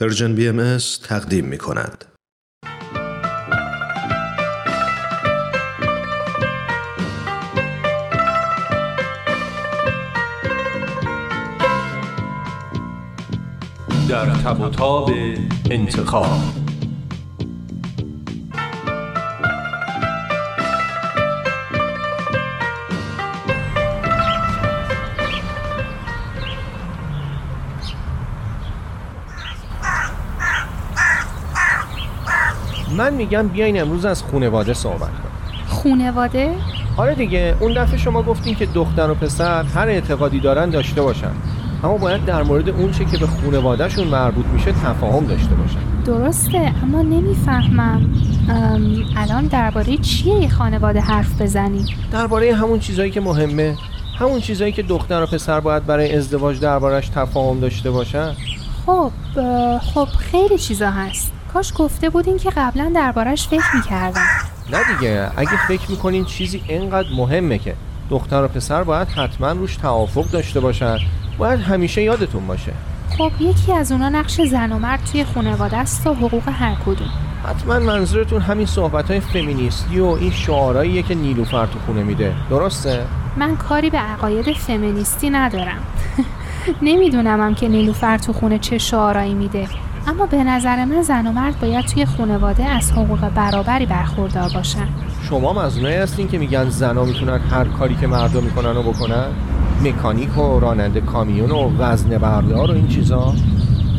پرژن بی ام تقدیم می کند. در تب و انتخاب من میگم بیاین امروز از خونواده صحبت کنیم. خونواده؟ آره دیگه اون دفعه شما گفتین که دختر و پسر هر اعتقادی دارن داشته باشن. اما باید در مورد اون چه که به خونوادهشون مربوط میشه تفاهم داشته باشن. درسته اما نمی‌فهمم. الان درباره چیه یه خانواده حرف بزنی؟ درباره همون چیزایی که مهمه. همون چیزایی که دختر و پسر باید برای ازدواج دربارش تفاهم داشته باشن. خب خب خیلی چیزا هست. کاش گفته بودین که قبلا دربارش فکر می‌کردم. نه دیگه اگه فکر می‌کنین چیزی اینقدر مهمه که دختر و پسر باید حتما روش توافق داشته باشن. باید همیشه یادتون باشه. خب یکی از اونا نقش زن و مرد توی خانواده است و حقوق هر کدوم. حتما منظورتون همین صحبت های فمینیستی و این شعارهاییه که نیلوفر تو خونه میده. درسته؟ من کاری به عقاید فمینیستی ندارم. نمیدونمم که نیلوفر تو خونه چه شعارایی میده. اما به نظر من زن و مرد باید توی خانواده از حقوق برابری برخوردار باشن. شما مزنونایی هستین که میگن زنا می‌تونن هر کاری که مردا می‌کنن و بکنن؟ مکانیک و راننده کامیون و وزن بردار و این چیزا؟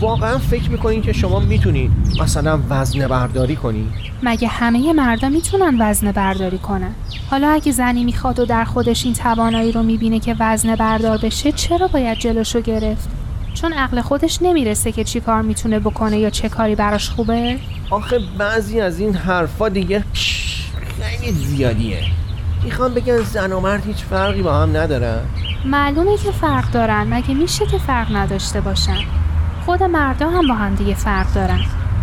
واقعا فکر می‌کنین که شما می‌تونین مثلا وزن برداری کنی؟ مگه همه مردا می‌تونن وزن برداری کنن؟ حالا اگه زنی می‌خواد و در خودش این توانایی رو می‌بینه که وزن بردار بشه چرا باید جلوشو گرفت؟ چون عقل خودش نمی‌رسه که چی کار می‌تونه بکنه یا چه کاری براش خوبه؟ آخه بعضی از این حرفا دیگه خیلی زیادیه. می‌خوام بگن زن و مرد هیچ فرقی با هم ندارن؟ معلومه که فرق دارن. مگه میشه که فرق نداشته باشن؟ خود مردا هم با هم دیگه فرق دارن.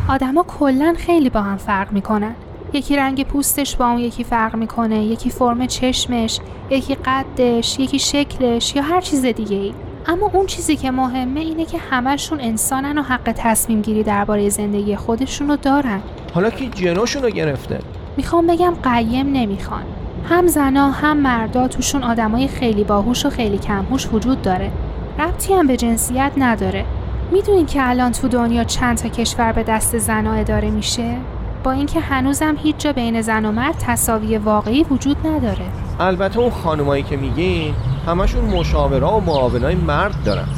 آدما کلا خیلی با هم فرق می‌کنن. یکی رنگ پوستش با اون یکی فرق می‌کنه یکی فرم چشمش یکی قدش یکی شکلش یا هر چیز دیگه ای اما اون چیزی که مهمه اینه که همشون انسانن و حق تصمیم گیری درباره زندگی خودشون رو دارن. حالا که جنوشون رو گرفته؟ می‌خوام بگم قیم نمی‌خوان. هم زنا هم مردا توشون آدمای خیلی باهوش و خیلی کمهوش وجود داره. ربطی هم به جنسیت نداره. می‌دونین که الان تو دنیا چند تا کشور به دست زنا اداره میشه؟ با اینکه هنوزم هیچ جا بین زن و مرد تصاوی واقعی وجود نداره. البته اون خانمایی که میگین همشون مشاورا و معاونای مرد دارن.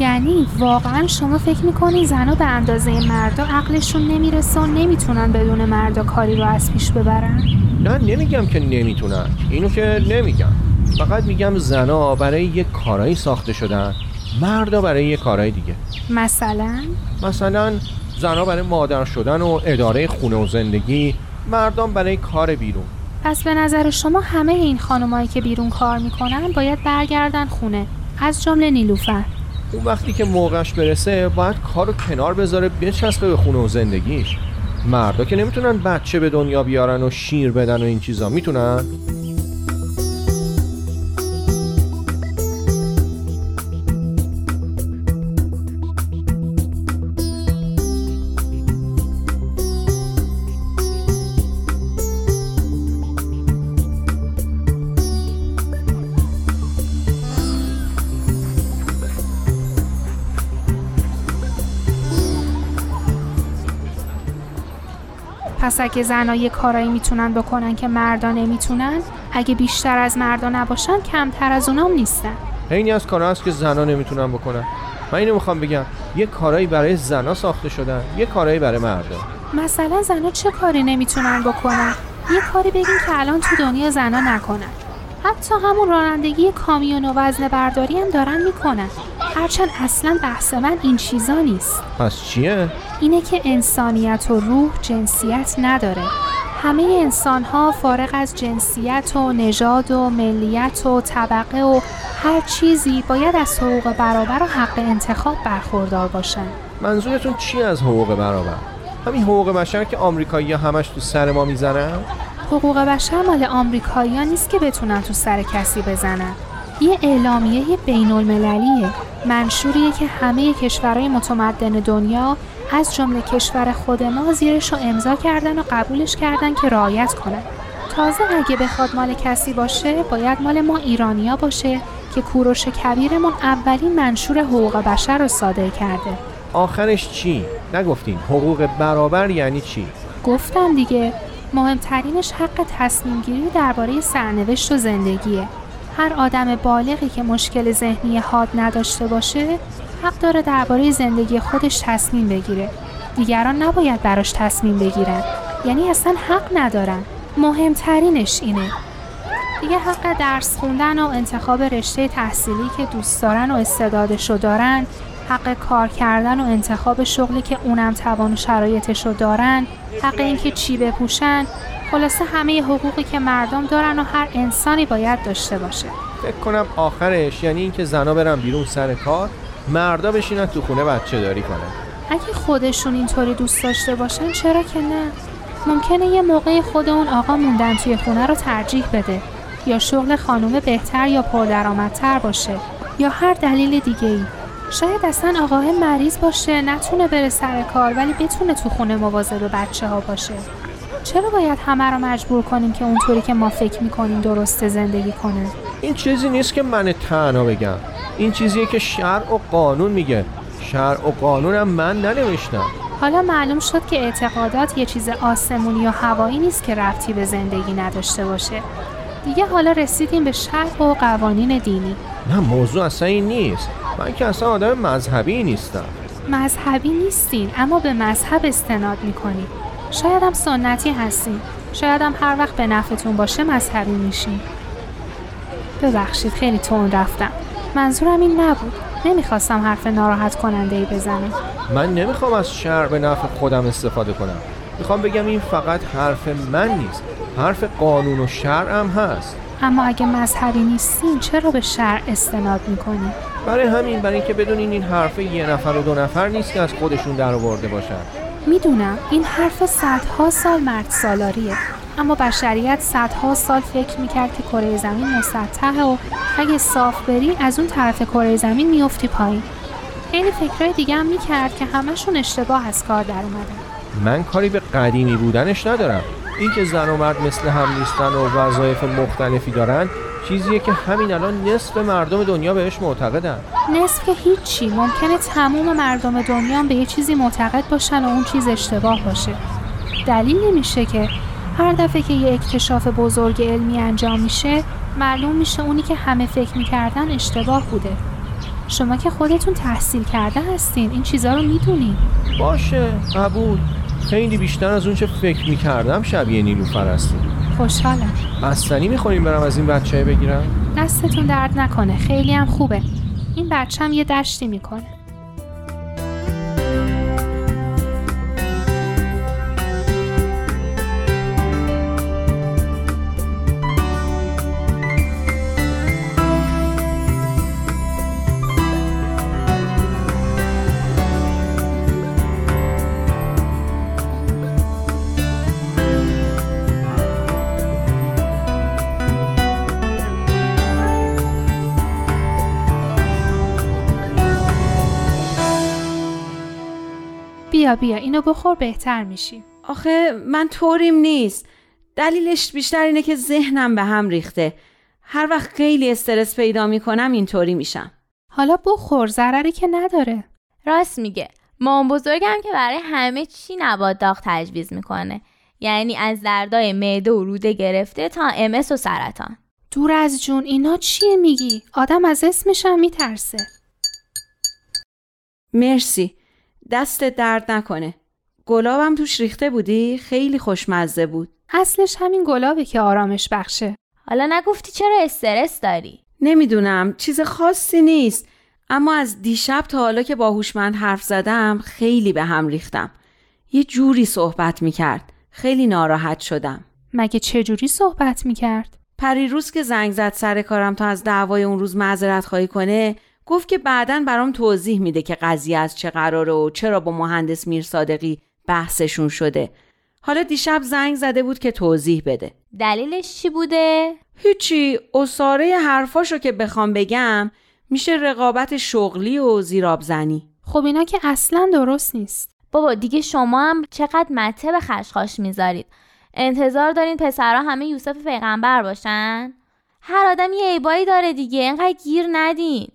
یعنی واقعا شما فکر می‌کنین زنها به اندازه مردا عقلشون نمی‌رسه و نمی‌تونن بدون مردا کاری رو از پیش ببرن؟ نه نمیگم که نمی‌تونن. اینو که نمیگم. فقط میگم زنا برای یک کارایی ساخته شدن مردا برای یک کارهای دیگه. مثلا؟ مثلا زنا برای مادر شدن و اداره خونه و زندگی مردان برای کار بیرون. پس به نظر شما همه این خانمایی که بیرون کار می‌کنن باید برگردن خونه؟ از جمله نیلوفر. اون وقتی که موقعش برسه باید کارو کنار بذاره بچسبه به خونه و زندگیش. مردا که نمی‌تونن بچه به دنیا بیارن و شیر بدن و این چیزا می‌تونن؟ پس اگه زنها یه کارایی می‌تونن بکنن که مردا نمی‌تونن اگه بیشتر از مردا نباشن کمتر از اونام نیستن. اینی از کارا هست که زنها نمی‌تونن بکنن. من اینو می‌خوام بگم. یه کارایی برای زنها ساخته شدن یه کارایی برای مردا. مثلا زنها چه کاری نمی‌تونن بکنن؟ یه کاری بگین که الان تو دنیا زنها نکنن. حتی همون رانندگی کامیون و وزن برداری هم دارن می‌کنن. هرچند اصلا بحث من این چیزا نیست. پس چیه؟ اینه که انسانیت و روح جنسیت نداره همه انسان ها فارغ از جنسیت و نژاد و ملیت و طبقه و هر چیزی باید از حقوق برابر و حق انتخاب برخوردار باشن منظورتون چی از حقوق برابر؟ همین حقوق بشر که آمریکایی همش تو سر ما می‌زنن؟ حقوق بشر مال آمریکایی نیست که بتونن تو سر کسی بزنن یه اعلامیه بین المللیه منشوریه که همه کشورهای متمدن دنیا از جمله کشور خود ما زیرش رو امضا کردن و قبولش کردن که رعایت کنن تازه اگه بخواد مال کسی باشه باید مال ما ایرانیا باشه که کوروش کبیرمون اولین منشور حقوق بشر رو صادر کرده آخرش چی؟ نگفتین حقوق برابر یعنی چی؟ گفتم دیگه مهمترینش حق تصمیم گیری درباره سرنوشت و زندگیه هر آدم بالغی که مشکل ذهنی حاد نداشته باشه حق داره درباره زندگی خودش تصمیم بگیره. دیگران نباید براش تصمیم بگیرن. یعنی اصلا حق ندارن. مهمترینش اینه. دیگه حق درس خوندن و انتخاب رشته تحصیلی که دوست دارن و استعدادشو دارن حق کار کردن و انتخاب شغلی که اونم توان و شرایطشو دارن حق اینکه چی بپوشن خلاصه همه حقوقی که مردم دارن و هر انسانی باید داشته باشه. فکر کنم آخرش یعنی اینکه زنا برن بیرون سر کار مردا بشینن تو خونه بچه داری کنن. اگه خودشون اینطوری دوست داشته باشن چرا که نه؟ ممکنه یه موقع خود اون آقا موندن توی خونه رو ترجیح بده. یا شغل خانوم بهتر یا پردرآمدتر باشه. یا هر دلیل دیگه ای شاید اصلا آقاه مریض باشه نتونه بره سر کار ولی بتونه تو خونه مواظب بچه ها باشه. چرا باید همه رو مجبور کنیم که اونطوری که ما فکر می‌کنیم درست زندگی کنه؟ این چیزی نیست که من تنها بگم. این چیزیه که شرع و قانون میگه. شرع و قانونم من ننوشتم. حالا معلوم شد که اعتقادات یه چیز آسمونی و هوایی نیست که ربطی به زندگی نداشته باشه. دیگه حالا رسیدیم به شرع و قوانین دینی. نه موضوع اصلا این نیست. من که اصلا آدم مذهبی نیستم. مذهبی نیستین اما به مذهب استناد می‌کنین. شاید هم سنتی هستین. شاید هم هر وقت به نفعتون باشه مذهبی میشین. ببخشید خیلی تون رفتم. منظورم این نبود. نمی‌خواستم حرف ناراحت کننده ای بزنم. من نمی‌خوام از شرع به نفع خودم استفاده کنم. می‌خوام بگم این فقط حرف من نیست. حرف قانون و شرع هم هست. اما اگه مذهبی نیستین چرا به شرع استناد می‌کنین برای همین برای اینکه بدونین این حرف یه نفر و دو نفر نیست که از خودشون در آورده باشن. می‌دونم. این حرف صدها سال مرد سالاریه. اما بشریت صدها سال فکر می‌کرد که کره زمین مسطحه و اگه صاف بری از اون طرف کره زمین میافتی پایین. خیلی فکرهای دیگه هم می‌کرد که همشون اشتباه از کار در اومدن. من کاری به قدیمی بودنش ندارم. اینکه زن و مرد مثل هم نیستن و وظایف مختلفی دارن چیزیه که همین الان نصف مردم دنیا بهش معتقدن. نصف که هیچی. ممکنه تموم مردم دنیا به یه چیزی معتقد باشن و اون چیز اشتباه باشه. دلیل نمیشه که هر دفعه که یه اکتشاف بزرگ علمی انجام میشه معلوم میشه اونی که همه فکر می‌کردن اشتباه بوده. شما که خودتون تحصیل کرده هستین این چیزا رو می‌دونین. باشه قبول. خیلی بیشتر از اون چه فکر می‌کردم شبیه نیلوفر هستیم خوشحالم. بستنی می‌خوریم برم از این بچه بگیرم؟ دستتون درد نکنه خیلی هم خوبه. این بچه هم یه دشتی می‌کنه. بیا بیا اینو بخور بهتر میشی. آخه من طوریم نیست. دلیلش بیشتر اینه که ذهنم به هم ریخته. هر وقت خیلی استرس پیدا می‌کنم اینطوری میشم. حالا بخور ضرری که نداره. راست میگه. مام بزرگم که برای همه چی نبات داغ تجویز می‌کنه. یعنی از دردای معده و روده گرفته تا امس و سرطان. دور از جون اینا چیه میگی؟ آدم از اسمش هم میترسه. مرسی. دست درد نکنه. گلابم توش ریخته بودی؟ خیلی خوشمزه بود. اصلش همین گلابه که آرامش بخشه. حالا نگفتی چرا استرس داری؟ نمی‌دونم چیز خاصی نیست. اما از دیشب تا حالا که با هوشمند حرف زدم خیلی به هم ریختم. یه جوری صحبت می‌کرد. خیلی ناراحت شدم. مگه چه جوری صحبت می‌کرد؟ پریروز که زنگ زد سر کارم تا از دعوای اون روز معذرت خواهی کنه گفت که بعدا برام توضیح میده که قضیه از چه قراره و چرا با مهندس میر صادقی بحثشون شده. حالا دیشب زنگ زده بود که توضیح بده. دلیلش چی بوده؟ هیچی. اصاره حرفاشو که بخوام بگم میشه رقابت شغلی و زیراب زنی خب اینا که اصلا درست نیست. بابا دیگه شما هم چقدر مته به خشخاش می‌ذارید. انتظار دارین پسرها همه یوسف پیغمبر باشن؟ هر آدم یه عیبایی داره دیگه. اینقدر گیر ندین.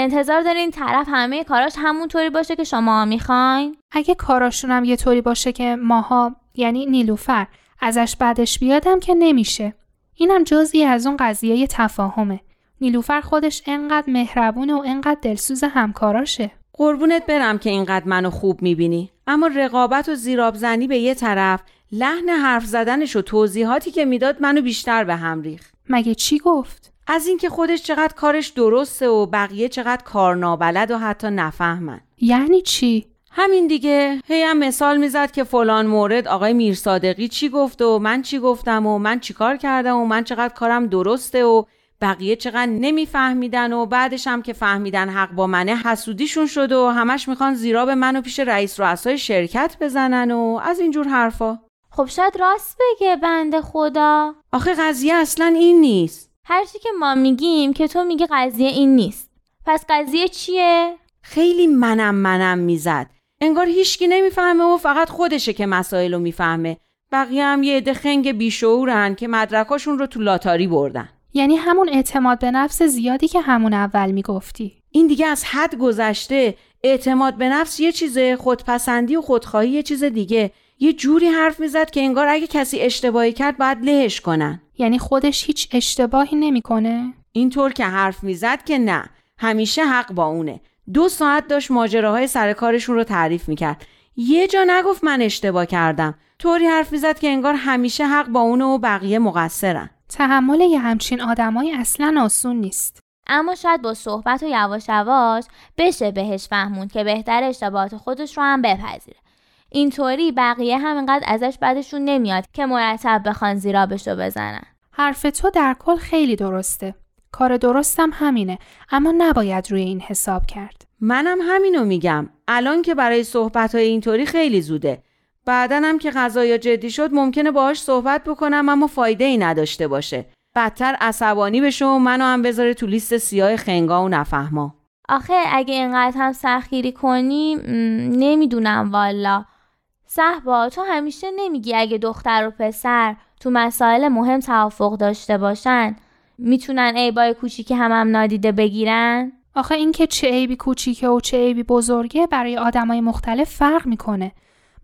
انتظار دارین طرف همه کاراش همونطوری باشه که شما می‌خواین؟ اگه کاراشون هم یه طوری باشه که ماها یعنی نیلوفر ازش بعدش بیادم که نمیشه. اینم جزئی از اون قضیه تفاهمه. نیلوفر خودش انقدر مهربونه و انقدر دلسوز همکاراشه. قربونت برم که اینقدر منو خوب می‌بینی. اما رقابت و زیرابزنی به یه طرف لحن حرف زدنش و توضیحاتی که می‌داد منو بیشتر به هم ریخت. مگه چی گفت؟ از اینکه خودش چقدر کارش درسته و بقیه چقدر کار نابلد و حتی نفهمن. یعنی چی؟ همین دیگه. هی هم مثال می‌زد که فلان مورد آقای میرصادقی چی گفت و من چی گفتم و من چی کار کردم و من چقدر کارم درسته و بقیه چقدر نمیفهمیدن و بعدش هم که فهمیدن حق با منه حسودیشون شد و همش می‌خوان زیرا به منو پیش رئیس رؤسای شرکت بزنن و از اینجور حرفا. خب شاید راست بگه بنده خدا. آخه قضیه اصلا این نیست. هر چی که ما میگیم که تو میگی قضیه این نیست. پس قضیه چیه؟ خیلی منم منم می‌زد. انگار هیچکی نمی‌فهمه و فقط خودشه که مسائل رو می‌فهمه. بقیه هم یه عده خنگ بیشعورن که مدرکاشون رو تو لاتاری بردن. یعنی همون اعتماد به نفس زیادی که همون اول می‌گفتی. این دیگه از حد گذشته. اعتماد به نفس یه چیزه خودپسندی و خودخواهی یه چیز دیگه. یه جوری حرف می‌زد که انگار اگه کسی اشتباهی کرد باید لهش کنن. یعنی خودش هیچ اشتباهی نمی‌کنه؟ اینطور که حرف می‌زد که نه. همیشه حق با اونه. دو ساعت داشت ماجراهای سر کارشون رو تعریف می‌کرد. یه جا نگفت من اشتباه کردم. طوری حرف می‌زد که انگار همیشه حق با اونه و بقیه مقصرن. تحمل یه همچین آدمایی اصلا آسون نیست. اما شاید با صحبت و یواش یواش بشه بهش فهموند که بهتر اشتباهات خودش رو هم بپذیره. اینطوری بقیه هم اینقدر ازش بعدشون نمیاد که مرتب بخوان زیرابش رو بزنن. حرف تو در کل خیلی درسته. کار درستم همینه اما نباید روی این حساب کرد. منم همینو میگم. الان که برای صحبت های اینطوری خیلی زوده. بعدن هم که قضایا جدی شد ممکنه باهاش صحبت بکنم اما فایده ای نداشته باشه. بدتر عصبانی بشه و منو هم بذاره تو لیست سیاه خنگا و نفهما. آخه اگه اینقدر هم سختگیری کنی نمی‌دونم والا. صحبا تو همیشه نمیگی اگه دختر و پسر تو مسائل مهم توافق داشته باشن می‌تونن عیبای کوچیکی هم هم نادیده بگیرن؟ آخه اینکه چه عیبی کوچیکه و چه عیبی بزرگه برای آدمای مختلف فرق می‌کنه.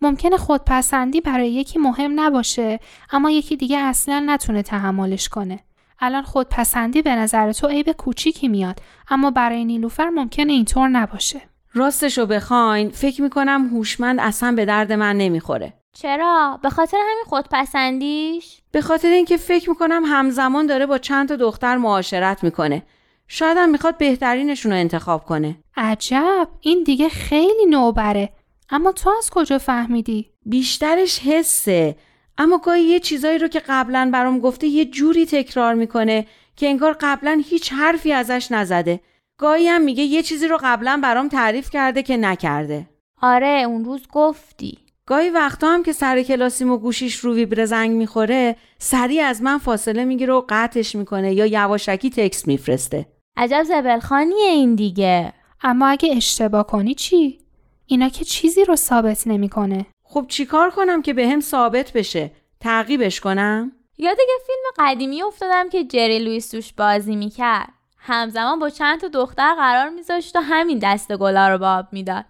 ممکنه خودپسندی برای یکی مهم نباشه اما یکی دیگه اصلا نتونه تحملش کنه. الان خودپسندی به نظر تو عیب کوچیکی میاد اما برای نیلوفر ممکنه اینطور نباشه. راستشو بخواین فکر می‌کنم هوشمند اصلا به درد من نمی‌خوره. چرا؟ به خاطر همین خودپسندیش؟ به خاطر اینکه فکر می‌کنم همزمان داره با چند تا دختر معاشرت می‌کنه. شاید هم می‌خواد بهترینشون رو انتخاب کنه. عجب! این دیگه خیلی نوبره. اما تو از کجا فهمیدی؟ بیشترش حسه. اما گاهی یه چیزایی رو که قبلا برام گفته یه جوری تکرار می‌کنه که انگار قبلا هیچ حرفی ازش نزده. گاهی هم میگه یه چیزی رو قبلا برام تعریف کرده که نکرده. آره اون روز گفتی. گاهی وقتا هم که سر کلاسیم و گوشیش رو ویبر زنگ می‌خوره سریع از من فاصله می‌گیره و قطعش می‌کنه یا یواشکی تکس میفرسته. عجب زبلخانیه این دیگه. اما اگه اشتباه کنی چی؟ اینا که چیزی رو ثابت نمی‌کنه. خب چیکار کنم که به هم ثابت بشه؟ تعقیبش کنم؟ یاد یه فیلم قدیمی افتادم که جری لویس توش بازی می‌کرد. همزمان با چند تا دختر قرار میذاشت و همین دست گلا رو باب می‌داد.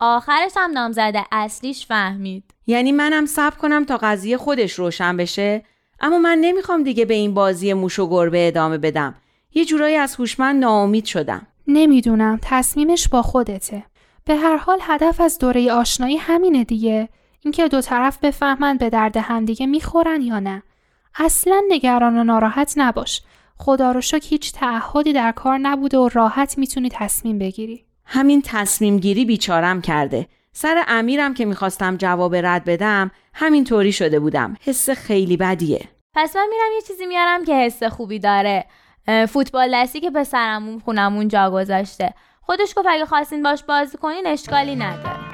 آخرش هم نامزده اصلیش فهمید. یعنی منم صبر کنم تا قضیه خودش روشن بشه؟ اما من نمی‌خوام دیگه به این بازی موش و گربه ادامه بدم. یه جورایی از هوشمند ناامید شدم. نمی‌دونم تصمیمش با خودته. به هر حال هدف از دوره آشنایی همینه دیگه. اینکه دو طرف بفهمن به درد همدیگه می‌خورن یا نه. اصلا نگران و ناراحت نباش. خدا رو شک هیچ تعهدی در کار نبوده و راحت می‌تونی تصمیم بگیری. همین تصمیم گیری بیچارم کرده. سر امیرم که می‌خواستم جواب رد بدم همین طوری شده بودم. حس خیلی بدیه. پس من میرم یه چیزی میارم که حس خوبی داره. فوتبال دستی که پسرمون خونمون جا گذاشته. خودش گفت اگه خواستین باش بازی کنین اشکالی نداره.